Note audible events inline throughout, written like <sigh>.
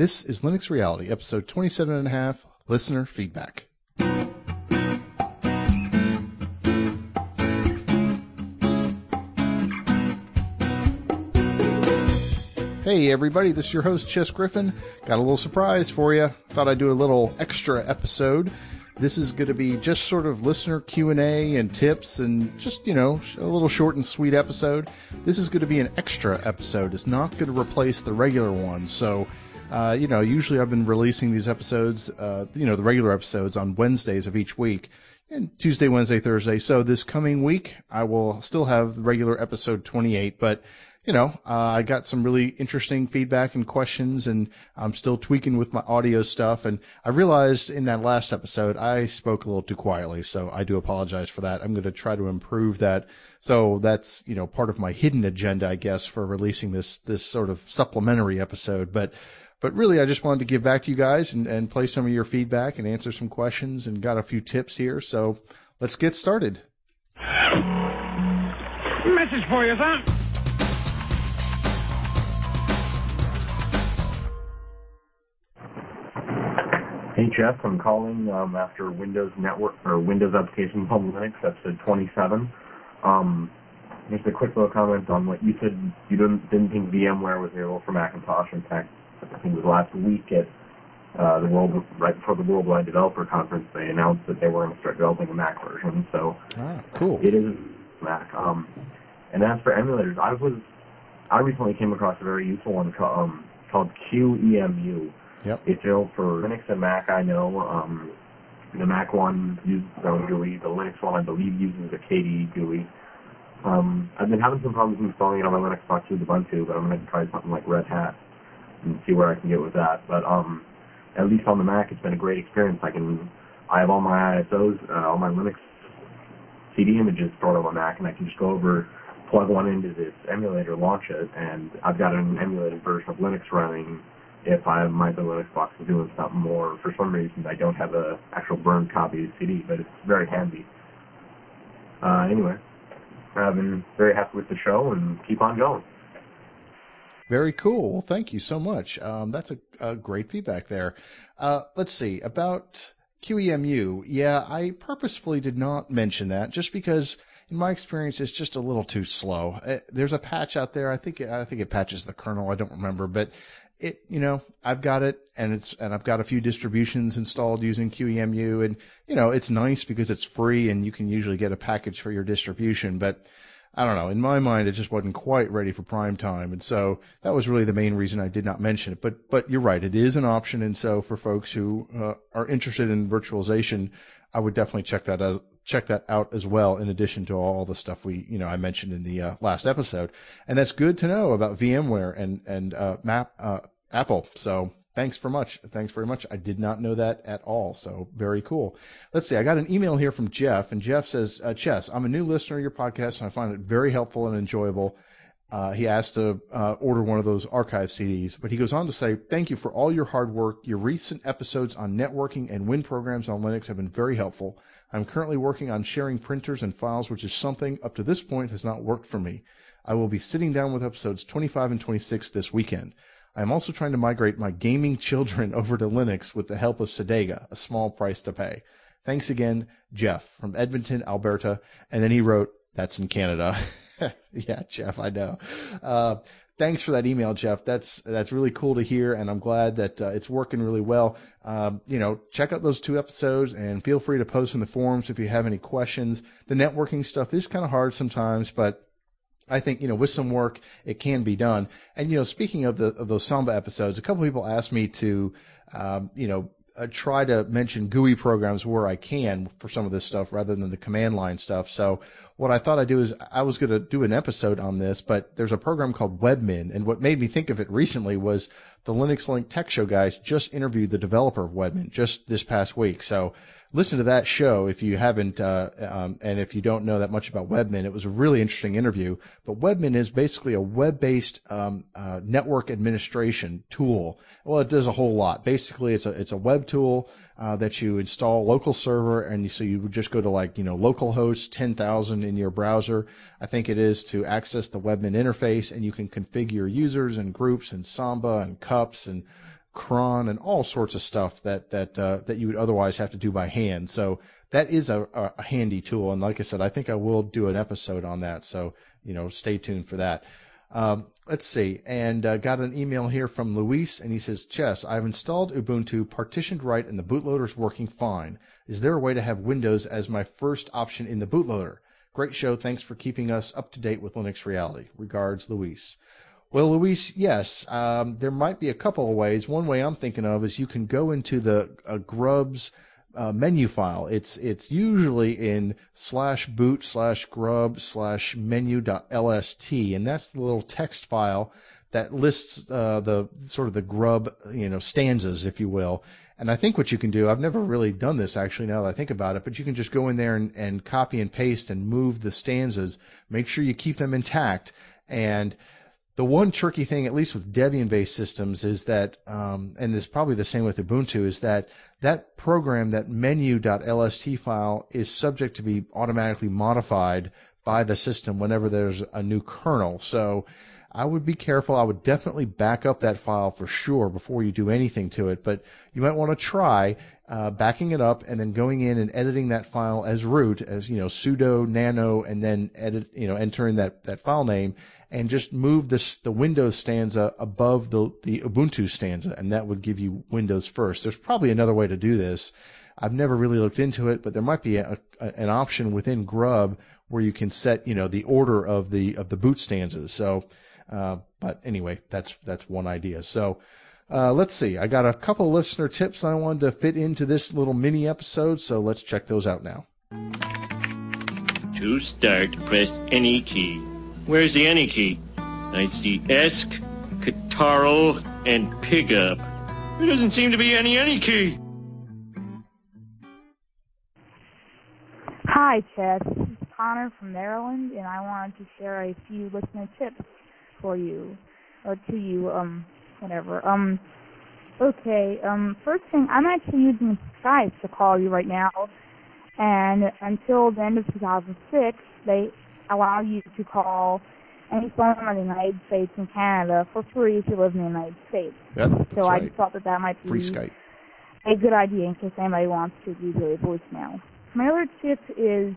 This is Linux Reality, episode 27 and a half, listener feedback. Hey everybody, this is your host Chess Griffin. Got a little surprise for you. Thought I'd do a little extra episode. This is going to be just sort of listener Q&A and tips and just, you know, a little short and sweet episode. This is going to be an extra episode. It's not going to replace the regular one. So, uh, you know, usually I've been releasing these episodes, uh, you know, the regular episodes on Wednesdays of each week and Tuesday, Wednesday, Thursday. So this coming week, I will still have regular episode 28, but you know, uh, I got some really interesting feedback and questions, and I'm still tweaking with my audio stuff. And I realized in that last episode I spoke a little too quietly, so I do apologize for that. I'm going to try to improve that. So that's you know part of my hidden agenda, I guess, for releasing this this sort of supplementary episode. But but really, I just wanted to give back to you guys and, and play some of your feedback and answer some questions and got a few tips here. So let's get started. Message for you, sir. Hey Jeff, I'm calling um, after Windows Network or Windows Applications on Linux, episode 27. Um, just a quick little comment on what you said. You didn't, didn't think VMware was available for Macintosh. In fact, I think it was last week at uh, the world right before the Worldwide Developer Conference, they announced that they were going to start developing a Mac version. So ah, cool. It is Mac. Um, and as for emulators, I was I recently came across a very useful one called, um, called QEMU. Yep. It's built for Linux and Mac. I know um, the Mac one uses its own GUI. The Linux one, I believe, uses a KDE GUI. Um, I've been having some problems installing it on my Linux box with Ubuntu, but I'm going to try something like Red Hat and see where I can get with that. But um, at least on the Mac, it's been a great experience. I can, I have all my ISOs, uh, all my Linux CD images stored on my Mac, and I can just go over, plug one into this emulator, launch it, and I've got an emulated version of Linux running if I my Linux box is doing something more. For some reason, I don't have a actual burned copy of the CD, but it's very handy. Uh, anyway, I've been very happy with the show and keep on going. Very cool. Well, thank you so much. Um, that's a, a, great feedback there. Uh, let's see about QEMU. Yeah, I purposefully did not mention that just because in my experience, it's just a little too slow. Uh, there's a patch out there. I think I think it patches the kernel. I don't remember, but it, you know, I've got it and it's, and I've got a few distributions installed using QEMU and, you know, it's nice because it's free and you can usually get a package for your distribution, but I don't know. In my mind, it just wasn't quite ready for prime time. And so that was really the main reason I did not mention it. But, but you're right. It is an option. And so for folks who uh, are interested in virtualization, I would definitely check that out, check that out as well, in addition to all the stuff we, you know, I mentioned in the uh, last episode. And that's good to know about VMware and and uh, Map uh, Apple. So thanks for much. Thanks very much. I did not know that at all. So very cool. Let's see. I got an email here from Jeff, and Jeff says, uh, Chess, I'm a new listener of your podcast, and I find it very helpful and enjoyable. Uh, he asked to uh, order one of those archive CDs, but he goes on to say, Thank you for all your hard work. Your recent episodes on networking and Win programs on Linux have been very helpful. I'm currently working on sharing printers and files, which is something up to this point has not worked for me. I will be sitting down with episodes 25 and 26 this weekend. I am also trying to migrate my gaming children <laughs> over to Linux with the help of Cedega, a small price to pay. Thanks again, Jeff from Edmonton, Alberta. And then he wrote, that's in Canada. <laughs> yeah, Jeff, I know. Uh, thanks for that email, Jeff. That's that's really cool to hear, and I'm glad that uh, it's working really well. Um, you know, check out those two episodes, and feel free to post in the forums if you have any questions. The networking stuff is kind of hard sometimes, but I think you know with some work it can be done. And you know, speaking of the of those Samba episodes, a couple people asked me to, um, you know, uh, try to mention GUI programs where I can for some of this stuff rather than the command line stuff. So what I thought I'd do is I was going to do an episode on this, but there's a program called Webmin, and what made me think of it recently was the Linux Link Tech Show guys just interviewed the developer of Webmin just this past week. So listen to that show if you haven't, uh, um, and if you don't know that much about Webmin. It was a really interesting interview. But Webmin is basically a web-based um, uh, network administration tool. Well, it does a whole lot. Basically, it's a it's a web tool uh, that you install local server, and so you would just go to like you know localhost 10,000 in your browser. I think it is to access the Webmin interface, and you can configure users and groups and Samba and cups and cron and all sorts of stuff that that uh, that you would otherwise have to do by hand. So that is a, a handy tool. And like I said, I think I will do an episode on that. So you know, stay tuned for that. Um, let's see, and uh, got an email here from Luis, and he says, Chess, I've installed Ubuntu partitioned right, and the bootloader's working fine. Is there a way to have Windows as my first option in the bootloader? Great show. Thanks for keeping us up to date with Linux reality. Regards, Luis. Well, Luis, yes, um, there might be a couple of ways. One way I'm thinking of is you can go into the uh, Grubs uh, menu file. It's it's usually in slash boot slash grub slash menu dot lst, and that's the little text file that lists uh, the sort of the grub you know stanzas, if you will. And I think what you can do, I've never really done this actually now that I think about it, but you can just go in there and, and copy and paste and move the stanzas. Make sure you keep them intact and the one tricky thing, at least with Debian-based systems, is that, um, and it's probably the same with Ubuntu, is that that program, that menu.lst file, is subject to be automatically modified by the system whenever there's a new kernel. So I would be careful. I would definitely back up that file for sure before you do anything to it. But you might want to try uh, backing it up and then going in and editing that file as root, as you know, sudo nano, and then edit, you know, entering that that file name and just move this, the Windows stanza above the, the Ubuntu stanza, and that would give you Windows first. There's probably another way to do this. I've never really looked into it, but there might be a, a, an option within Grub where you can set, you know, the order of the of the boot stanzas. So, uh, but anyway, that's that's one idea. So. Uh, let's see. I got a couple listener tips I wanted to fit into this little mini episode, so let's check those out now. To start, press any key. Where's the any key? I see ESC, Catarl, and Pigup. There doesn't seem to be any any key. Hi, Chess. This is Connor from Maryland, and I wanted to share a few listener tips for you, or to you, um, whatever. Um, okay, um, first thing, I'm actually using Skype to call you right now, and until the end of 2006, they allow you to call any phone number in the United States and Canada for free if you live in the United States. Yep, so I just thought that that might be free Skype. a good idea in case anybody wants to use a voicemail. My other tip is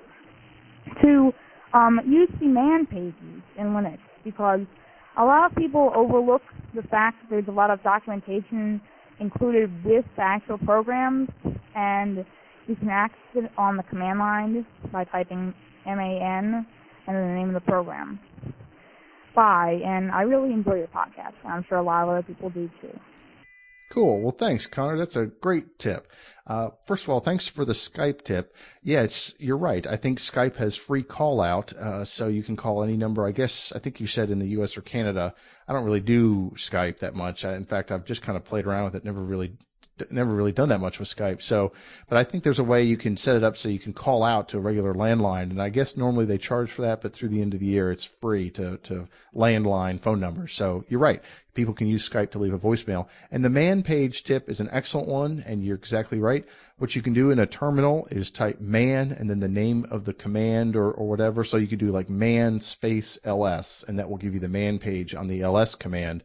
to um, use the man pages in Linux because a lot of people overlook the fact that there's a lot of documentation included with the actual programs, and you can access it on the command line by typing MAN and then the name of the program. Bye, and I really enjoy your podcast, I'm sure a lot of other people do too. Cool. Well, thanks, Connor. That's a great tip. Uh, first of all, thanks for the Skype tip. Yes, you're right. I think Skype has free call out, uh, so you can call any number. I guess I think you said in the U.S. or Canada. I don't really do Skype that much. I, in fact, I've just kind of played around with it. Never really never really done that much with Skype. So, but I think there's a way you can set it up so you can call out to a regular landline. And I guess normally they charge for that, but through the end of the year, it's free to, to landline phone numbers. So you're right. People can use Skype to leave a voicemail. And the man page tip is an excellent one. And you're exactly right. What you can do in a terminal is type man and then the name of the command or, or whatever. So you could do like man space ls and that will give you the man page on the ls command.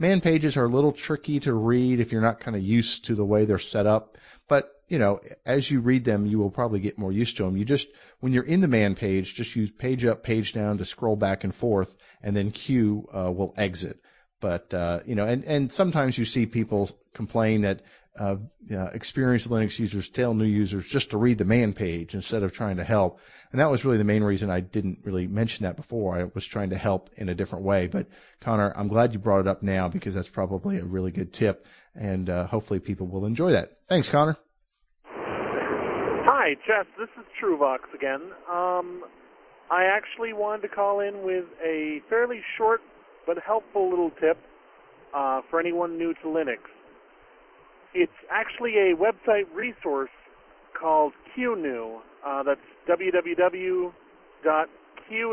Man pages are a little tricky to read if you're not kind of used to the way they're set up. But, you know, as you read them, you will probably get more used to them. You just, when you're in the man page, just use page up, page down to scroll back and forth, and then Q uh, will exit. But, uh, you know, and, and sometimes you see people complain that uh, uh, experienced Linux users tell new users just to read the man page instead of trying to help. And that was really the main reason I didn't really mention that before. I was trying to help in a different way. But Connor, I'm glad you brought it up now because that's probably a really good tip, and uh, hopefully people will enjoy that. Thanks, Connor. Hi, Jess. This is TrueVox again. Um, I actually wanted to call in with a fairly short but helpful little tip uh, for anyone new to Linux. It's actually a website resource called Qunu. Uh, that's www.q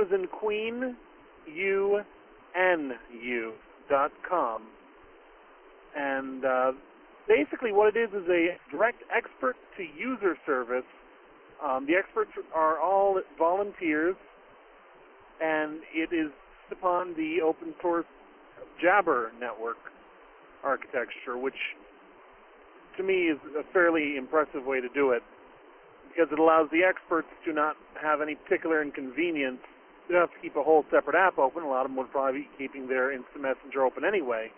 as in queen, u, n, u dot com. And uh, basically what it is is a direct expert to user service. Um, the experts are all volunteers, and it is upon the open source Jabber network. architecture, which to me is a fairly impressive way to do it because it allows the experts to not have any particular inconvenience. They don't have to keep a whole separate app open. A lot of them would probably be keeping their instant messenger open anyway.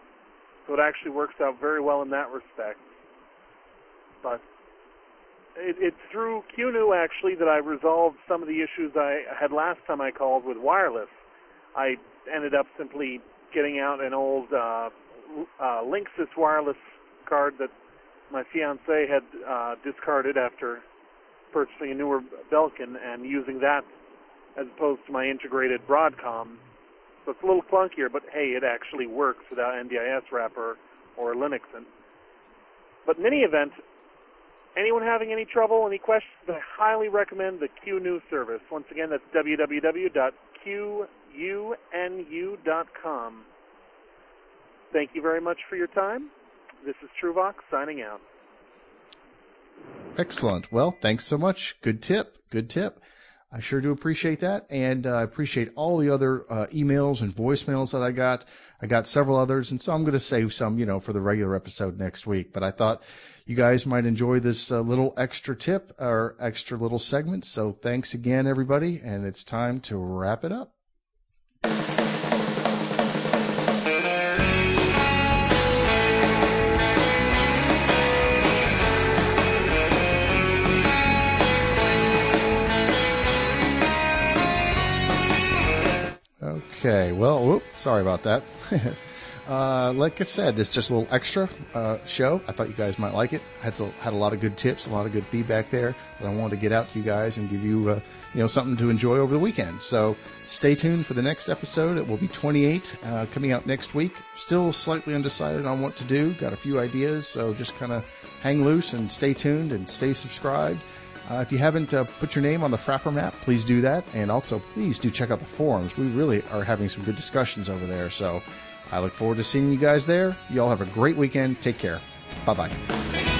So it actually works out very well in that respect. But it, it's through Qunu actually that I resolved some of the issues I had last time I called with wireless. I ended up simply getting out an old uh, uh, Linksys wireless card that my fiance had uh, discarded after purchasing a newer Belkin and using that as opposed to my integrated Broadcom. So it's a little clunkier, but hey, it actually works without NDIS wrapper or Linux. And, but in any event, anyone having any trouble, any questions, I highly recommend the Qunu service. Once again, that's www.qunu.com. Thank you very much for your time. This is Truvox signing out. Excellent. Well, thanks so much. Good tip. Good tip. I sure do appreciate that, and I uh, appreciate all the other uh, emails and voicemails that I got. I got several others, and so I'm going to save some, you know, for the regular episode next week. But I thought you guys might enjoy this uh, little extra tip or extra little segment. So thanks again, everybody, and it's time to wrap it up. Well, whoop, sorry about that. <laughs> uh, like I said, it's just a little extra uh, show. I thought you guys might like it. Had so, had a lot of good tips, a lot of good feedback there that I wanted to get out to you guys and give you, uh, you know, something to enjoy over the weekend. So stay tuned for the next episode. It will be 28 uh, coming out next week. Still slightly undecided on what to do. Got a few ideas, so just kind of hang loose and stay tuned and stay subscribed. Uh, if you haven't uh, put your name on the Frappr map, please do that. And also, please do check out the forums. We really are having some good discussions over there. So I look forward to seeing you guys there. You all have a great weekend. Take care. Bye bye.